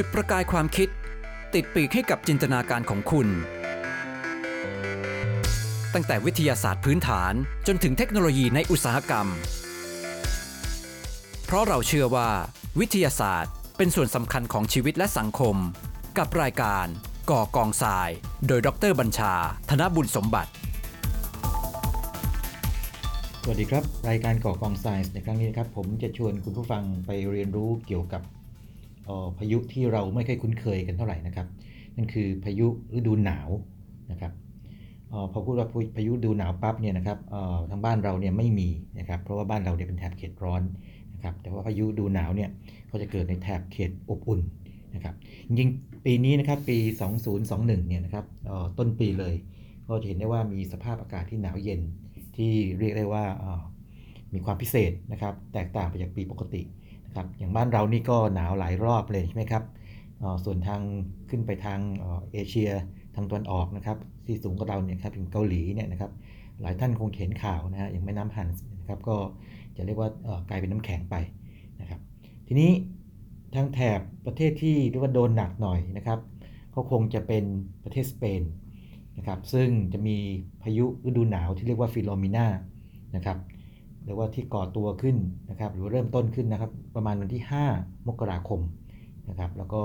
จุดประกายความคิด ติดปีกให้กับจินตนาการของคุณ ตั้งแต่วิทยาศาสตร์พื้นฐานจนถึงเทคโนโลยีในอุตสาหกรรม เพราะเราเชื่อว่า วิทยาศาสตร์เป็นส่วนสำคัญของชีวิตและสังคม กับรายการ ก่อกองทราย โดยดรบัญชา ธนบุญสมบัติสวัสดีครับ รายการก่อกองไซน์ในครั้งนี้นะครับ ผมจะชวนคุณผู้ฟังไปเรียนรู้เกี่ยวกับ พายุที่เราไม่เคยคุ้นเคยกันเท่าไหร่นะครับ นั่นคือพายุฤดูหนาวนะครับออพอพูดว่าพายุฤดูหนาวปั๊บเนี่ยนะครับออทางบ้านเราเนี่ยไม่มีนะครับเพราะว่าบ้านเราเนี่ยเป็นแถบเขตร้อนนะครับแต่ว่าพายุดูหนาวเนี่ยก็จะเกิดในแถบเขตอบอุ่นนะครับจริงๆปีนี้นะครับปี 2021เนี่ยนะครับออต้นปีเลย ก็จะเห็นได้ว่ามีสภาพอากาศที่หนาวเย็นที่เรียกได้ว่าออมีความพิเศษนะครับแตกต่างไปจากปีปกติ นะครับอย่างบ้านเรานี่ก็หนาวหลายรอบเลยใช่ไหมครับส่วนทางขึ้นไปทางเอเชียทางตะวันออกนะครับที่สูงกว่าเราเนี่ยครับถึงเกาหลีเนี่ยนะครับหลายท่านคงเห็นข่าวนะฮะอย่างแม่น้ำฮันส์นะครับก็จะเรียกว่ากลายเป็นน้ำแข็งไปนะครับทีนี้ทางแถบประเทศที่เรียกว่าโดนหนักหน่อยนะครับก็คงจะเป็นประเทศสเปนนะครับซึ่งจะมีพายุฤดูหนาวที่เรียกว่าฟิโลมิน่านะครับ หรือว่าที่ก่อตัวขึ้นนะครับ หรือเริ่มต้นขึ้นนะครับ ประมาณวันที่ 5 มกราคมนะครับ แล้วก็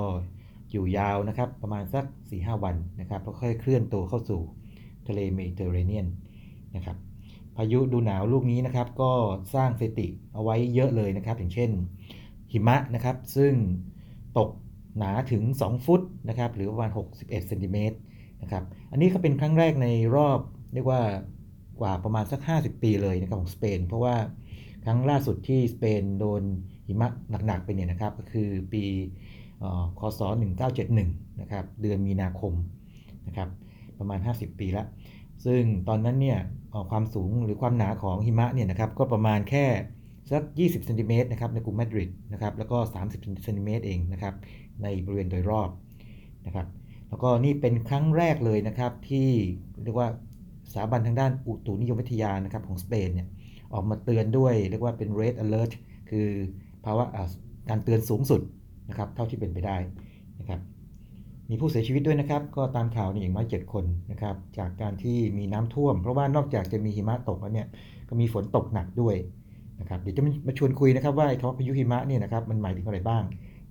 อยู่ยาวนะครับ ประมาณสัก 4-5 วันนะครับแล้วค่อยเคลื่อนตัวเข้าสู่ทะเลเมดิเตอร์เรเนียนนะครับ พายุดูหนาวลูกนี้นะครับ ก็สร้างสถิติเอาไว้เยอะเลยนะครับ อย่างเช่น หิมะนะครับ ซึ่งตกหนาถึง 2 ฟุตนะครับ หรือประมาณ 61เซนติเมตรนะครับ อันนี้ก็เป็นครั้งแรกในรอบเรียกว่า กว่าประมาณสัก 50 ปีเลยนะครับของสเปน เพราะว่าครั้งล่าสุดที่สเปนโดนหิมะหนักๆไปเนี่ยนะครับ ก็คือปีอ่อคศ 1971 นะครับเดือนมีนาคมนะครับประมาณ 50 ปีละซึ่งตอนนั้นเนี่ยความสูงหรือความหนาของหิมะเนี่ยนะครับก็ประมาณแค่สัก 20เซนติเมตรนะครับในกรุงมาดริดนะครับแล้วก็ 30เซนติเมตรเองนะครับในบริเวณโดยรอบนะครับแล้วก็นี่เป็นครั้งแรกเลยนะครับที่เรียกว่า สถาบันทางด้านอุตุนิยมวิทยานะครับของสเปนเนี่ยออกมาเตือนด้วยเรียกว่าเป็น red alert คือภาวะการเตือนสูงสุดนะครับเท่าที่เป็นไปได้นะครับมีผู้เสียชีวิตด้วยนะครับ ก็ตามข่าวนี่อย่างน้อย7คนนะครับจากการที่มีน้ำท่วม เพราะว่านอกจากจะมีหิมะตกแล้วเนี่ยก็มีฝนตกหนักด้วยนะครับเดี๋ยวจะมาชวนคุยนะครับว่าไอ้คำว่าพายุหิมะเนี่ยนะครับมันหมายถึงอะไรบ้าง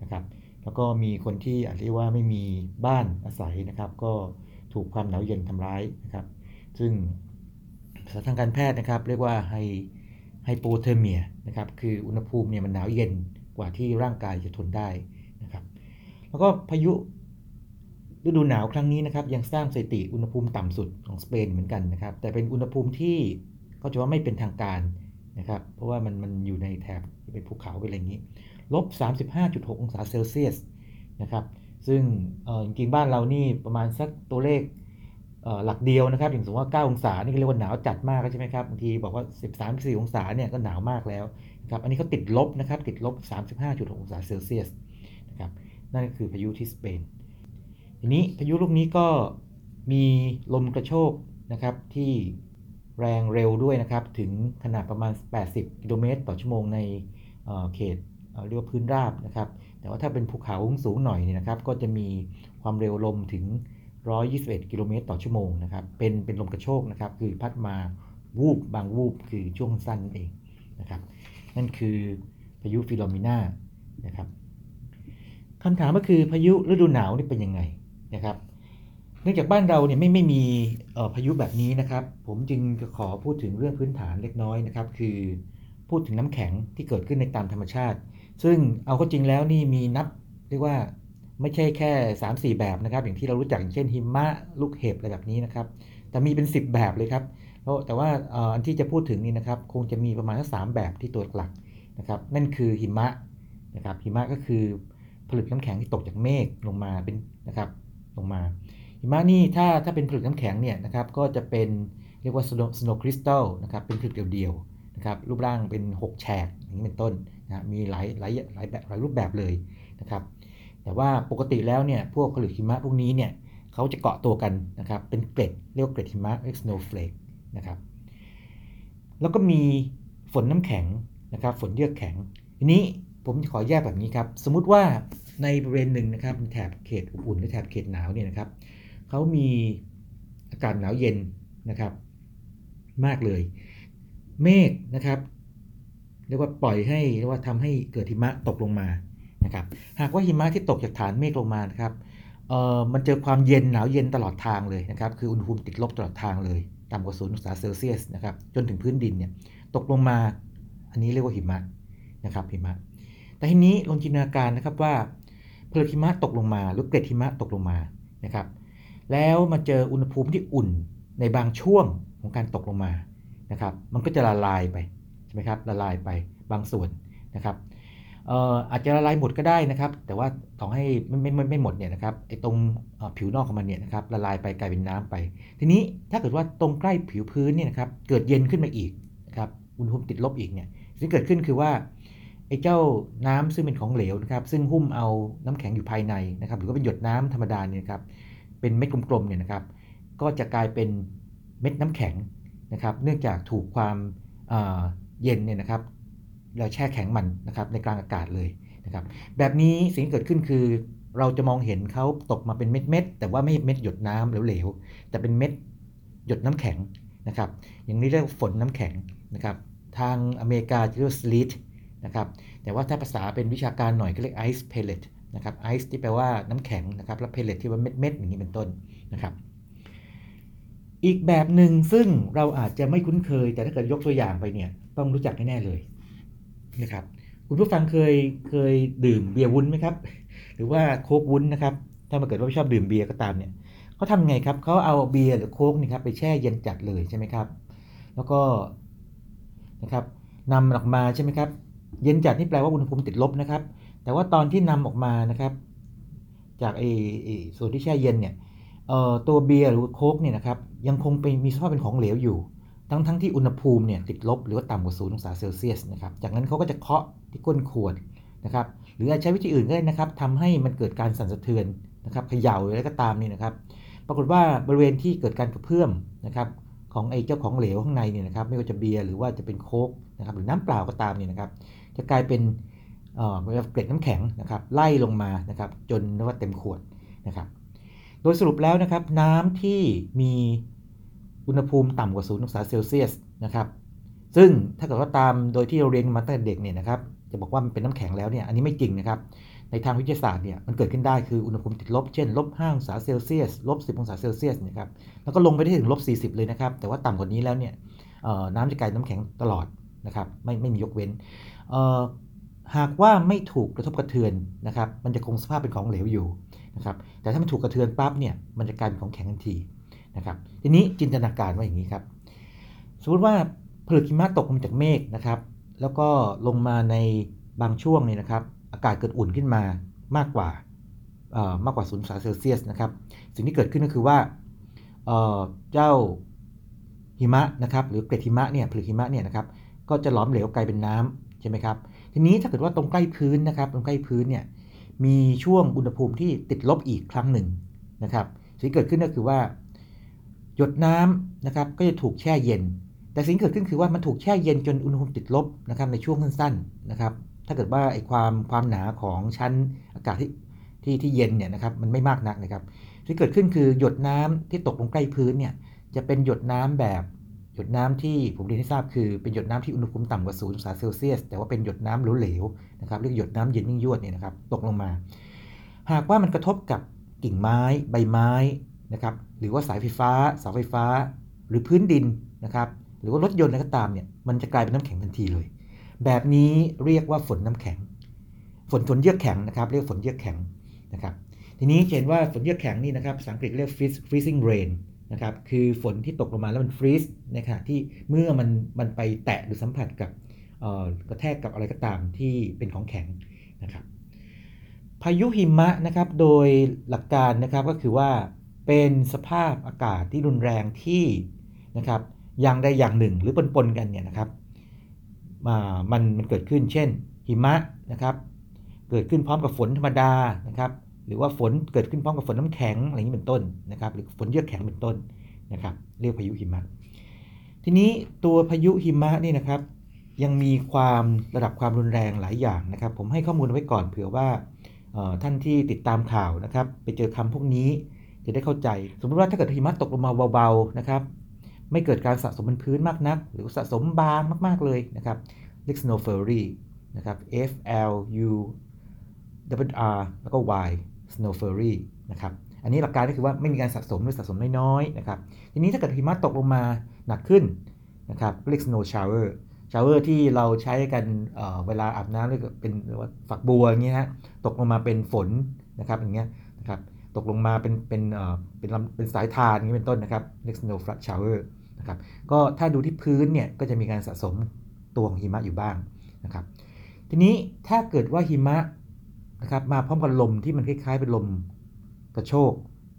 นะครับแล้วก็มีคนที่อาจเรียกว่าไม่มีบ้านอาศัยนะครับ ก็ถูกความหนาวเย็นทำร้ายนะครับ ซึ่งภาษาทางการแพทย์นะครับ เรียกว่าไฮไฮโปเทอร์เมียนะครับ คืออุณหภูมิเนี่ยมันหนาวเย็นกว่าที่ร่างกายจะทนได้นะครับ แล้วก็พายุฤดูหนาวครั้งนี้นะครับ ยังสร้างสถิติอุณหภูมิต่ำสุดของสเปนเหมือนกันนะครับ แต่เป็นอุณหภูมิที่เขาจะว่าไม่เป็นทางการนะครับ เพราะว่ามันมันอยู่ในแถบเป็นภูเขาเป็นอะไรอย่างนี้ลบ35.6 องศาเซลเซียสนะครับ ซึ่งจริงๆบ้านเรานี่ประมาณสักตัวเลข หลักเดียวนะครับ อย่างสมมติว่า 9 องศา นี่เรียกว่าหนาวจัดมากใช่ไหมครับ บางทีบอกว่า 13 14 องศาเนี่ยก็หนาวมากแล้วครับ อันนี้เขาติดลบนะครับ ติดลบ 35.6 องศาเซลเซียสนะครับ นั่นก็คือพายุที่สเปน ทีนี้พายุลูกนี้ก็มีลมกระโชกนะครับที่แรงเร็วด้วยนะครับ ถึงขนาดประมาณ 80 กิโลเมตรต่อชั่วโมงในเเขตเเรียกว่าพื้นราบนะครับ แต่ว่าถ้าเป็นภูเขาสูงหน่อยเนี่ยนะครับ ก็จะมีความเร็วลมถึง 121 กิโลเมตรต่อชั่วโมงนะครับเป็นเป็นลมกระโชกนะครับ คือพัดมาวูบบางวูบคือช่วงสั้นเองนะครับ นั่นคือพายุฟิโลมิน่านะครับคำถามก็คือพายุฤดูหนาวนี่เป็นยังไงนะครับ เนื่องจากบ้านเราเนี่ยไม่ไม่มีพายุแบบนี้นะครับ ผมจึงขอพูดถึงเรื่องพื้นฐานเล็กน้อยนะครับ คือพูดถึงน้ำแข็งที่เกิดขึ้นในตามธรรมชาติ ซึ่งเอาเข้าจริงแล้วนี่มีนับเรียกว่า ไม่ใช่แค่ 3 4 แบบนะครับ อย่างที่เรารู้จักอย่างเช่นหิมะลูกเห็บอะไรแบบนี้นะครับ แต่มีเป็น 10 แบบเลยครับแล้วแต่ว่าอันที่จะพูดถึงนี่นะครับ คงจะมีประมาณสักสามแบบที่ตัวหลักนะครับ นั่นคือหิมะนะครับ หิมะก็คือผลึกน้ำแข็งที่ตกจากเมฆลงมาเป็นนะครับลงมา หิมะนี่ถ้าถ้าเป็นผลึกน้ำแข็งเนี่ยนะครับก็จะเป็นเรียกว่า snow snow crystal นะครับเป็นผลึกเดียวๆนะครับรูปร่างเป็น 6 แฉกอย่างนี้เป็นต้นนะมีหลายหลายหลายแบบหลายรูปแบบเลยนะครับ แต่ว่าปกติแล้วเนี่ยพวกผลึกหิมะพวกนี้เนี่ยเขาจะเกาะตัวกันนะครับเป็นเกล็ดเรียกว่าเกล็ดหิมะเรียก snowflake นะครับแล้วก็มีฝนน้ำแข็งนะครับฝนเยือกแข็งทีนี้ผมขอแยกแบบนี้ครับ สมมุติว่าในบริเวณหนึ่งนะครับแถบเขตอบอุ่นหรือแถบเขตหนาวเนี่ยนะครับเขามีอากาศหนาวเย็นนะครับมากเลย เมฆนะครับเรียกว่าปล่อยให้เรียกว่าทำให้เกิดหิมะตกลงมา นะครับหากว่าหิมะที่ตกจากฐานเมฆลงมานะครับเอ่อมันเจอความเย็นหนาวเย็นตลอดทางเลยนะครับคืออุณหภูมิติดลบตลอดทางเลยต่ำกว่าศูนย์องศาเซลเซียสนะครับจนถึงพื้นดินเนี่ยตกลงมาอันนี้เรียกว่าหิมะนะครับหิมะ แต่ทีนี้ลองจินตนาการนะครับว่าเปลือกหิมะตกลงมาหรือเกล็ดหิมะตกลงมานะครับแล้วมาเจออุณหภูมิที่อุ่นในบางช่วงของการตกลงมานะครับมันก็จะละลายไปใช่ไหมครับละลายไปบางส่วนนะครับ อาจจะละลายหมดก็ได้นะครับ แต่ว่าต่อให้ไม่ไม่ไม่ไม่หมดเนี่ยนะครับไอ้ตรงผิวนอกของมันเนี่ยนะครับละลายไปกลายเป็นน้ำไป ทีนี้ถ้าเกิดว่าตรงใกล้ผิวพื้นเนี่ยนะครับเกิดเย็นขึ้นมาอีกนะครับอุณหภูมิติดลบอีกเนี่ยสิ่งที่เกิดขึ้นคือว่าไอ้เจ้าน้ำซึ่งเป็นของเหลวนะครับซึ่งหุ้มเอาน้ำแข็งอยู่ภายในนะครับหรือว่าเป็นหยดน้ำธรรมดาเนี่ยครับเป็นเม็ดกลมๆเนี่ยนะครับก็จะกลายเป็นเม็ดน้ำแข็งนะครับเนื่องจากถูกความเย็นเนี่ยนะครับ เราแช่แข็งมันนะครับในกลางอากาศเลยนะครับแบบนี้สิ่งที่เกิดขึ้นคือเราจะมองเห็นเขาตกมาเป็นเม็ดๆแต่ว่าไม่เม็ดหยดน้ำเหลวๆแต่เป็นเม็ดหยดน้ำแข็งนะครับอย่างนี้เรียกฝนน้ำแข็งนะครับทางอเมริกาจะเรียกว่า sleet นะครับแต่ว่าถ้าภาษาเป็นวิชาการหน่อยก็เรียก ice pellet นะครับ ice ที่แปลว่าน้ำแข็งนะครับแล้ว pellet ที่ว่าเม็ดเม็ดๆอย่างนี้เป็นต้นนะครับอีกแบบหนึ่งซึ่งเราอาจจะไม่คุ้นเคย แต่ถ้าเกิดยกตัวอย่างไปเนี่ยต้องรู้จักแน่ๆเลย นะครับคุณผู้ฟังเคยเคยดื่มเบียร์วุ้นไหมครับ หรือว่าโค้กวุ้นนะครับ ถ้ามาเกิดว่าไม่ชอบดื่มเบียร์ก็ตามเนี่ยเขาทำไงครับเขาเอาเบียร์หรือโค้กนี่ครับไปแช่เย็นจัดเลยใช่ไหมครับ แล้วก็นะครับนำออกมาใช่ไหมครับ เย็นจัดนี่แปลว่าอุณหภูมิติดลบนะครับ แต่ว่าตอนที่นำออกมานะครับ จากไอ้ไอ้ส่วนที่แช่เย็นเนี่ยเอ่อตัวเบียร์หรือโค้กเนี่ยนะครับยังคงเป็นมีสภาพเป็นของเหลวอยู่ ทั้งทั้งที่อุณหภูมิเนี่ยติดลบหรือว่าต่ำกว่าศูนย์องศาเซลเซียสนะครับจากนั้นเขาก็จะเคาะที่ก้นขวดนะครับหรืออาจใช้วิธีอื่นก็ได้นะครับทำให้มันเกิดการสั่นสะเทือนนะครับเขย่าหรือะไรก็ตามนี่นะครับปรากฏว่าบริเวณที่เกิดการกระเพื่อมนะครับของไอ้เจ้าของเหลวข้างในเนี่ยนะครับไม่ว่าจะเบียร์หรือว่าจะเป็นโค้กนะครับหรือน้ำเปล่าก็ตามเนี่ยนะครับจะกลายเป็นเอ่อเกล็ดน้ำแข็งนะครับไล่ลงมานะครับจนเรียกว่าเต็มขวดนะครับโดยสรุปแล้วนะครับน้ำที่มี อุณหภูมิต่ำกว่า0องศาเซลเซียสนะครับ ซึ่งถ้าเกิดว่าตามโดยที่เราเรียนมาตั้งแต่เด็กเนี่ยนะครับ จะบอกว่ามันเป็นน้ำแข็งแล้วเนี่ยอันนี้ไม่จริงนะครับ ในทางวิทยาศาสตร์เนี่ยมันเกิดขึ้นได้คืออุณหภูมิติดลบเช่นลบ5องศาเซลเซียสลบ10องศาเซลเซียสนะครับแล้วก็ลงไปได้ถึงลบ40เลยนะครับ แต่ว่าต่ำกว่านี้แล้วเนี่ยน้ำจะกลายนน้ำแข็งตลอดนะครับไม่ไม่มียกเว้นหากว่าไม่ถูกกระทบกระเทือนนะครับ มันจะคงสภาพเป็นของเหลวอยู่นะครับ แต่ถ้ามันถูกกระเทือนปั๊บเนี่ย มันจะกลายเป็นของแข็งทันที นะครับ ทีนี้จินตนาการว่าอย่างนี้ครับ สมมติว่าผลึกหิมะตกลงมาจากเมฆนะครับ แล้วก็ลงมาในบางช่วงเนี่ยนะครับ อากาศเกิดอุ่นขึ้นมามากกว่ามากกว่า0องศาเซลเซียสนะครับ สิ่งที่เกิดขึ้นก็คือว่าเอ่อเจ้าหิมะนะครับหรือเกล็ดหิมะเนี่ยผลึกหิมะเนี่ยนะครับก็จะหลอมเหลวกลายเป็นน้ำใช่ไหมครับทีนี้ถ้าเกิดว่าตรงใกล้พื้นนะครับ ตรงใกล้พื้นเนี่ยมีช่วงอุณหภูมิที่ติดลบอีกครั้งหนึ่งนะครับสิ่งที่เกิดขึ้นก็คือว่า หยดน้ำนะครับก็จะถูกแช่เย็น แต่สิ่งเกิดขึ้นคือว่ามันถูกแช่เย็นจนอุณหภูมิติดลบนะครับในช่วงสั้นๆนะครับถ้าเกิดว่าไอ้ความความหนาของชั้นอากาศที่ที่ที่เย็นเนี่ยนะครับมันไม่มากนักนะครับที่เกิดขึ้นคือหยดน้ำที่ตกลงใกล้พื้นเนี่ยจะเป็นหยดน้ำแบบหยดน้ำที่ผมเรียนให้ทราบคือเป็นหยดน้ำที่อุณหภูมิต่ำกว่า0องศาเซลเซียสแต่ว่าเป็นหยดน้ำเหลวๆนะครับเรียกหยดน้ำเย็นยิ่งยวดเนี่ยนะครับตกลงมา หากว่ามันกระทบกับกิ่งไม้ ใบไม้ นะครับหรือว่าสายไฟฟ้าเสาไฟฟ้า หรือพื้นดินนะครับหรือว่ารถยนต์อะไรก็ตามเนี่ยมันจะกลายเป็นน้ำแข็งทันทีเลย แบบนี้เรียกว่าฝนน้ำแข็ง ฝนฝนเยือกแข็งนะครับเรียกฝนเยือกแข็งนะครับทีนี้เห็นว่าฝนเยือกแข็งนี่นะครับภาษาอังกฤษเรียก freezing rain นะครับคือฝนที่ตกลงมาแล้วมันฟรีซนะครับที่เมื่อมันมันไปแตะหรือสัมผัสกับกระแทกกับอะไรก็ตามที่เป็นของแข็งนะครับพายุหิมะนะครับโดยหลักการนะครับก็คือว่า เป็นสภาพอากาศที่รุนแรงที่นะครับอย่างใดอย่างหนึ่งหรือปนๆกันเนี่ยนะครับมามันมันเกิดขึ้นเช่น หิมะนะครับเกิดขึ้นพร้อมกับฝนธรรมดานะครับหรือว่าฝนเกิดขึ้นพร้อมกับฝนน้ำแข็งอะไรอย่างนี้เป็นต้นนะครับหรือฝนเยือกแข็งเป็นต้นนะครับเรียกพายุหิมะ ทีนี้ตัวพายุหิมะนี่นะครับยังมีความระดับความรุนแรงหลายอย่างนะครับ ผมให้ข้อมูลไว้ก่อนเผื่อว่าท่านที่ติดตามข่าวนะครับ ไปเจอคำพวกนี้ จะได้เข้าใจ สมมติว่าถ้าเกิดหิมะตกลงมาเบาๆนะครับไม่เกิดการสะสมบนพื้นมากนัก หรือสะสมบางมาก ๆเลยนะครับเรียก snow flurry นะครับ F L U W R แล้วก็ Y snow flurry นะครับอันนี้หลักการก็คือว่าไม่มีการสะสมหรือสะสมน้อยๆนะครับทีนี้ถ้าเกิดหิมะตกลงมาหนักขึ้นนะครับเรียก snow shower shower ที่เราใช้กันเเวลาอาบน้ำเรียกเป็นฝักบัวอย่างเงี้ยฮะตกลงมาเป็นฝนนะครับอย่างเงี้ย ตกลงมาเป็นเป็นเอ่อเป็นเป็นสายทานอย่างนี้เป็นต้นนะครับ เรียก snow shower นะครับก็ถ้าดูที่พื้นเนี่ยก็จะมีการสะสมตัวของหิมะอยู่บ้างนะครับทีนี้ถ้าเกิดว่าหิมะนะครับมาพร้อมกับลมที่มันคล้ายๆเป็นลมกระโชก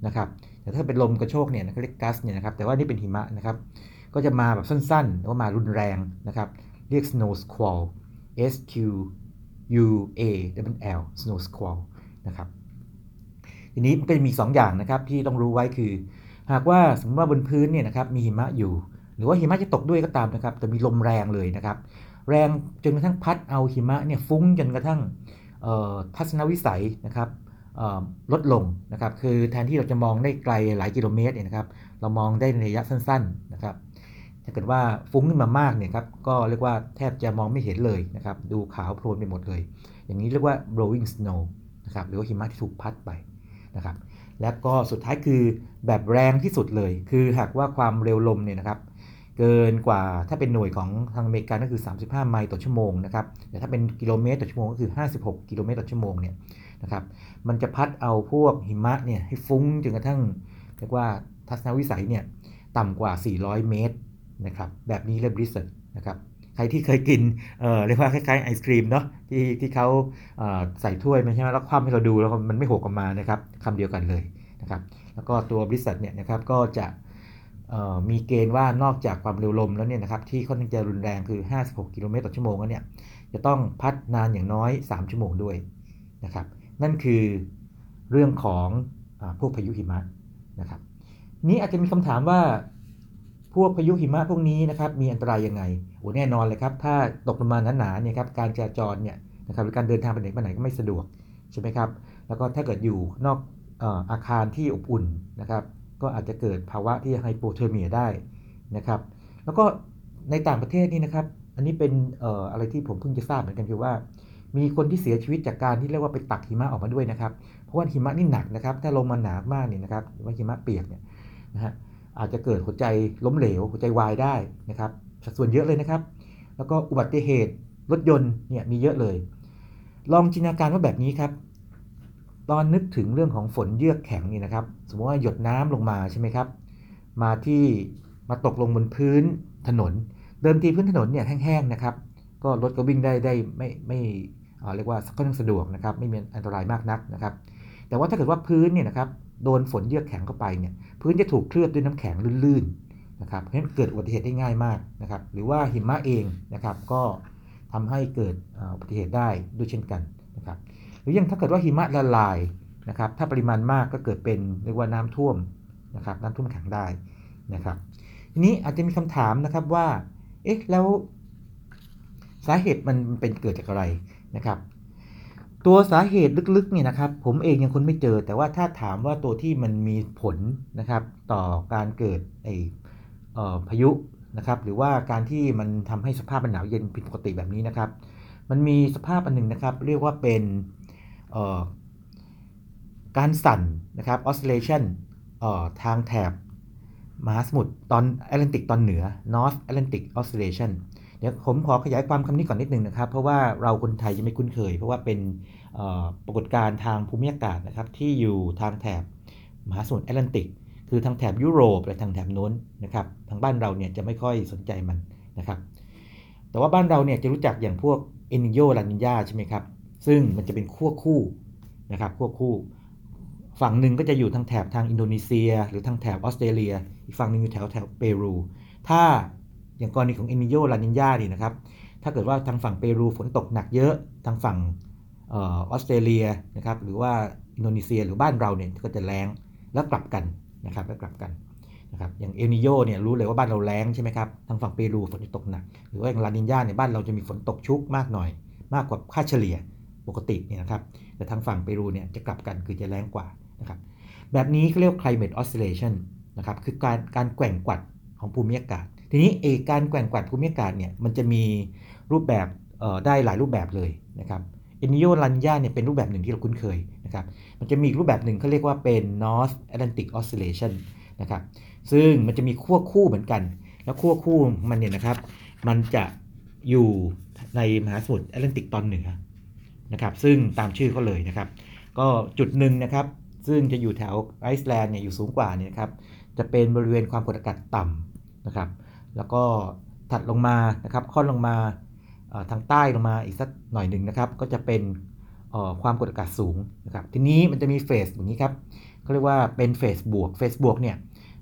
นะครับแต่ถ้าเป็นลมกระโชกเนี่ยเขาเรียกกัสเนี่ยนะครับแต่ว่านี่เป็นหิมะนะครับก็จะมาแบบสั้นๆหรือว่ามารุนแรงนะครับ เรียก snow squall S Q U A W L snow squall นะครับ ทีนี้มันก็จะมี 2 อย่างนะครับที่ต้องรู้ไว้คือ หากว่าสมมติว่าบนพื้นเนี่ยนะครับมีหิมะอยู่ หรือว่าหิมะจะตกด้วยก็ตามนะครับแต่มีลมแรงเลยนะครับ แรงจนกระทั่งพัดเอาหิมะเนี่ยฟุ้งจนกระทั่งทัศนวิสัยนะครับลดลงนะครับ คือแทนที่เราจะมองได้ไกลหลายกิโลเมตรเนี่ยนะครับ เรามองได้ในระยะสั้นๆนะครับ ถ้าเกิดว่าฟุ้งขึ้นมามากเนี่ยครับ ก็เรียกว่าแทบจะมองไม่เห็นเลยนะครับ ดูขาวโพลนไปหมดเลย อย่างนี้เรียกว่า blowing snow นะครับ หรือว่าหิมะที่ถูกพัดไป นะครับและก็สุดท้ายคือแบบแรงที่สุดเลย คือหากว่าความเร็วลมเนี่ยนะครับเกินกว่าถ้าเป็นหน่วยของทางอเมริกันก็คือ 35 ไมล์ต่อชั่วโมงนะครับแต่ถ้าเป็นกิโลเมตรต่อชั่วโมงก็คือ 56 กิโลเมตรต่อชั่วโมงเนี่ยนะครับมันจะพัดเอาพวกหิมะเนี่ยให้ฟุ้งจนกระทั่งเรียกว่าทัศนวิสัยเนี่ยต่ำกว่า 400 เมตรนะครับแบบนี้เรียกบริสต์นะครับ ใครที่เคยกินเออเรียกว่าคล้ายๆไอศครีมเนาะที่ที่เขาใส่ถ้วยไม่ใช่ไหมแล้วคว่ำให้เราดูแล้วมันไม่หกออกมานะครับคำเดียวกันเลยนะครับแล้วก็ตัวบริษัทเนี่ยนะครับก็จะมีเกณฑ์ว่านอกจากความเร็วลมแล้วเนี่ยนะครับที่ค่อนข้างจะรุนแรงคือ 56 กิโลเมตรต่อชั่วโมงแล้วเนี่ยจะต้องพัดนานอย่างน้อย 3 ชั่วโมงด้วยนะครับนั่นคือเรื่องของอพวกพายุหิมะนะครับนี้อาจจะมีคำถามว่า พวกพายุหิมะพวกนี้นะครับมีอันตรายยังไงโอ้แน่นอนเลยครับ ถ้าตกลงมาหนาๆเนี่ยครับการจราจรเนี่ยนะครับหรือการเดินทางไปไหนมาไหนก็ไม่สะดวกใช่ไหมครับ แล้วก็ถ้าเกิดอยู่นอกอาคารที่อบอุ่นนะครับก็อาจจะเกิดภาวะที่ hypothermia ได้นะครับ แล้วก็ในต่างประเทศนี่นะครับ อันนี้เป็นอออะไรที่ผมเพิ่งจะทราบเหมือนกันคือว่า มีคนที่เสียชีวิตจากการที่เรียกว่าไปตักหิมะออกมาด้วยนะครับ เพราะว่าหิมะนี่หนักนะครับ ถ้าลงมาหนามากเนี่ยนะครับหรือว่าหิมะเปียกเนี่ยนะฮะ อาจจะเกิดหัวใจล้มเหลว หัวใจวายได้นะครับสัดส่วนเยอะเลยนะครับ แล้วก็อุบัติเหตุรถยนต์เนี่ยมีเยอะเลย ลองจินตนาการว่าแบบนี้ครับ ตอนนึกถึงเรื่องของฝนเยือกแข็งนี่นะครับ สมมติว่าหยดน้ำลงมาใช่ไหมครับ มาที่มาตกลงบนพื้นถนน เดิมทีพื้นถนนเนี่ยแห้งๆนะครับ ก็รถก็วิ่งได้ได้ไม่ไม่เรียกว่าค่อนข้างสะดวกนะครับ ไม่มีอันตรายมากนักนะครับ แต่ว่าถ้าเกิดว่าพื้นเนี่ยนะครับ โดนฝนเยือกแข็งเข้าไปเนี่ยพื้นจะถูกเคลือบด้วยน้ำแข็งลื่นๆนะครับเพราะฉะนั้นเกิดอุบัติเหตุได้ง่ายมากนะครับหรือว่าหิมะเองนะครับก็ทำให้เกิดอุบัติเหตุได้ด้วยเช่นกันนะครับหรือยังถ้าเกิดว่าหิมะละลายนะครับถ้าปริมาณมากก็เกิดเป็นเรียกว่าน้ำท่วมนะครับน้ำท่วมขังได้นะครับทีนี้อาจจะมีคำถามนะครับว่าเอ๊ะแล้วสาเหตุมันเป็นเกิดจากอะไรนะครับ ตัวสาเหตุลึกๆเนี่ยนะครับผมเองยังค้นไม่เจอ แต่ว่าถ้าถามว่าตัวที่มันมีผลนะครับต่อการเกิดไอพายุนะครับหรือว่าการที่มันทำให้สภาพมันหนาวเย็นผิดปกติแบบนี้นะครับ มันมีสภาพอันหนึ่งนะครับ เรียกว่าเป็นการสั่นนะครับ oscillation ทางแถบมหาสมุทรตอนแอตแลนติกตอนเหนือ North Atlantic Oscillation ดี๋ยวผมขอขยายความคำนี้ก่อนนิดนึงนะครับ เพราะว่าเราคนไทยยังไม่คุ้นเคย เพราะว่าเป็นปรากฏการณ์ทางภูมิอากาศนะครับที่อยู่ทางแถบมหาสมุทรแอตแลนติก คือทางแถบยุโรปและทางแถบโน้นนะครับทางบ้านเราเนี่ยจะไม่ค่อยสนใจมันนะครับ แต่ว่าบ้านเราเนี่ยจะรู้จักอย่างพวกเอนิโยลานิญาใช่ไหมครับซึ่งมันจะเป็นขั้วคู่นะครับขั้วคู่ฝั่งหนึ่งก็จะอยู่ทางแถบทางอินโดนีเซีย หรือทางแถบออสเตรเลีย อีกฝั่งหนึ่งอยู่แถวแถวเปรู ถ้า อย่างกรณีของเอนิโยลานินยานี่นะครับ ถ้าเกิดว่าทางฝั่งเปรูฝนตกหนักเยอะทางฝั่งออสเตรเลียนะครับหรือว่าอินโดนีเซียหรือบ้านเราเนี่ยก็จะแรงแล้วกลับกันนะครับแล้วกลับกันนะครับอย่างเอนิโยเนี่ยรู้เลยว่าบ้านเราแรงใช่ไหมครับทางฝั่งเปรูฝนจะตกหนัก หรือว่าอย่างลานินยาเนี่ยบ้านเราจะมีฝนตกชุกมากหน่อย มากกว่าค่าเฉลี่ยปกติเนี่ยนะครับแต่ทางฝั่งเปรูเนี่ยจะกลับกันคือจะแรงกว่านะครับแบบนี้เขาเรียก climate oscillation นะครับคือการการแกว่งกวัดของภูมิอากาศ ทีนี้เอการแกว่งกวัดภูมิอากาศเนี่ยมันจะมีรูปแบบได้หลายรูปแบบเลยนะครับเอนิโยลันยาเนี่ยเป็นรูปแบบหนึ่งที่เราคุ้นเคยนะครับมันจะมีรูปแบบหนึ่งเขาเรียกว่าเป็น North Atlantic Oscillation นะครับซึ่งมันจะมีขั้วคู่เหมือนกัน แล้วขั้วคู่มันเนี่ยนะครับ มันจะอยู่ในมหาสมุทรแอตแลนติกตอนเหนือนะครับซึ่งตามชื่อก็เลยนะครับ ก็จุดหนึ่งนะครับ ซึ่งจะอยู่แถวไอซ์แลนด์เนี่ยอยู่สูงกว่านี่ยครับ จะเป็นบริเวณความกดอากาศต่ำนะครับ แล้วก็ถัดลงมานะครับค่อนลงมาทางใต้ลงมาอีกสักหน่อยหนึ่งนะครับ ก็จะเป็นความกดอากาศสูงนะครับทีนี้มันจะมีเฟสอย่างนี้ครับเขาเรียกว่าเป็นเฟสบวกเฟสบวกเนี่ย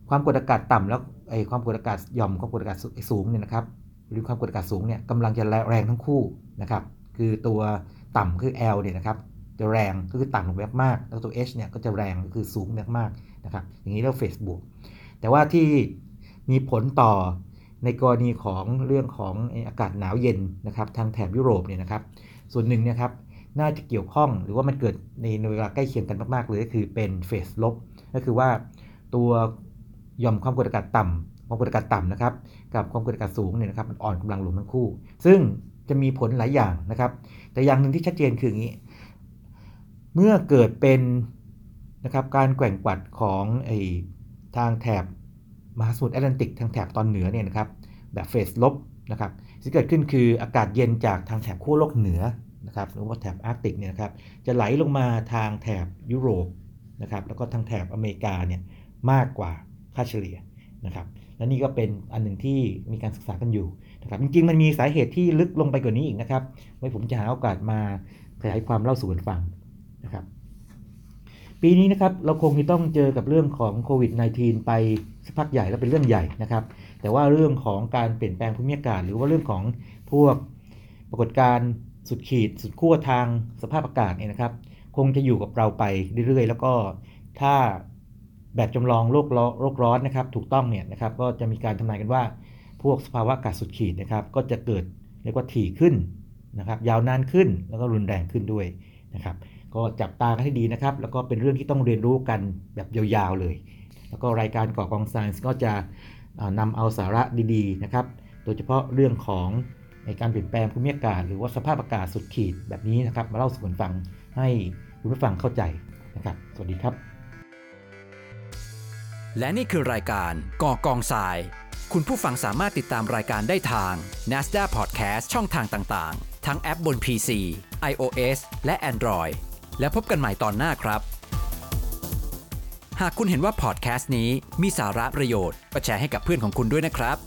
ความกดอากาศต่ำแล้วไอความกดอากาศหย่อมความกดอากาศสูงเนี่ยนะครับหรือความกดอากาศสูงเนี่ยกำลังจะแรงทั้งคู่นะครับคือตัวต่ำคือ L เนี่ยนะครับจะแรงก็คือต่ำลงมากแล้วตัว H เนี่ยก็จะแรงก็คือสูงมากนะครับอย่างนี้เรียกเฟสบวกแต่ว่าที่มีผลต่อ ในกรณีของเรื่องของอากาศหนาวเย็นนะครับทางแถบยุโรปเนี่ยนะครับ ส่วนหนึ่งนะครับน่าจะเกี่ยวข้องหรือว่ามันเกิดในเวลาใกล้เคียงกันมากๆเลยก็คือเป็นเฟสลบก็คือว่าตัวย่อมความกดอากาศต่ำความกดอากาศต่ำนะครับ กับความกดอากาศสูงเนี่ยนะครับมันอ่อนกำลังลงทั้งคู่ ซึ่งจะมีผลหลายอย่างนะครับ แต่อย่างหนึ่งที่ชัดเจนคืออย่างนี้ เมื่อเกิดเป็นนะครับการแกว่งกวัดของไอทางแถบ มหาสมุทรแอตแลนติกทางแถบตอนเหนือเนี่ยนะครับแบบเฟสลบนะครับที่เกิดขึ้นคืออากาศเย็นจากทางแถบขั้วโลกเหนือนะครับหรือว่าแถบอาร์กติกเนี่ยนะครับจะไหลลงมาทางแถบยุโรปนะครับแล้วก็ทางแถบอเมริกาเนี่ยมากกว่าค่าเฉลี่ยนะครับและนี่ก็เป็นอันหนึ่งที่มีการศึกษากันอยู่นะครับจริงๆมันมีสาเหตุที่ลึกลงไปกว่านี้อีกนะครับไว้ผมจะหาโอกาสมาขยายความเล่าสู่กันฟังนะครับ ปีนี้นะครับเราคงจะต้องเจอกับเรื่องของโควิด -19 ไปสักพักใหญ่แล้วเป็นเรื่องใหญ่นะครับ แต่ว่าเรื่องของการเปลี่ยนแปลงภูมิอากาศ หรือว่าเรื่องของพวกปรากฏการณ์สุดขีด สุดขั้วทางสภาพอากาศเนี่ยนะครับ คงจะอยู่กับเราไปเรื่อยๆ แล้วก็ถ้าแบบจำลองโลกโลกร้อนนะครับ ถูกต้องเนี่ยนะครับก็จะมีการทำนายกันว่าพวกสภาวะอากาศสุดขีดนะครับ ก็จะเกิดเรียกว่าถี่ขึ้นนะครับ ยาวนานขึ้นแล้วก็รุนแรงขึ้นด้วยนะครับ ก็จับตากันให้ดีนะครับ แล้วก็เป็นเรื่องที่ต้องเรียนรู้กันแบบยาวๆเลย แล้วก็รายการก่อกองไซน์ก็จะนำเอาสาระดีๆนะครับ โดยเฉพาะเรื่องของในการเปลี่ยนแปลงภูมิอากาศ หรือว่าสภาพอากาศสุดขีดแบบนี้นะครับ มาเล่าสู่กันฟังให้คุณผู้ฟังเข้าใจนะครับ สวัสดีครับ และนี่คือรายการก่อกองทราย คุณผู้ฟังสามารถติดตามรายการได้ทาง NASDAQ Podcast ช่องทางต่างๆ ทั้งแอปบน PC, iOS และ Android และพบกันใหม่ตอนหน้าครับ หากคุณเห็นว่าพอดแคสต์นี้มีสาระประโยชน์ก็แชร์ให้กับเพื่อนของคุณด้วยนะครับ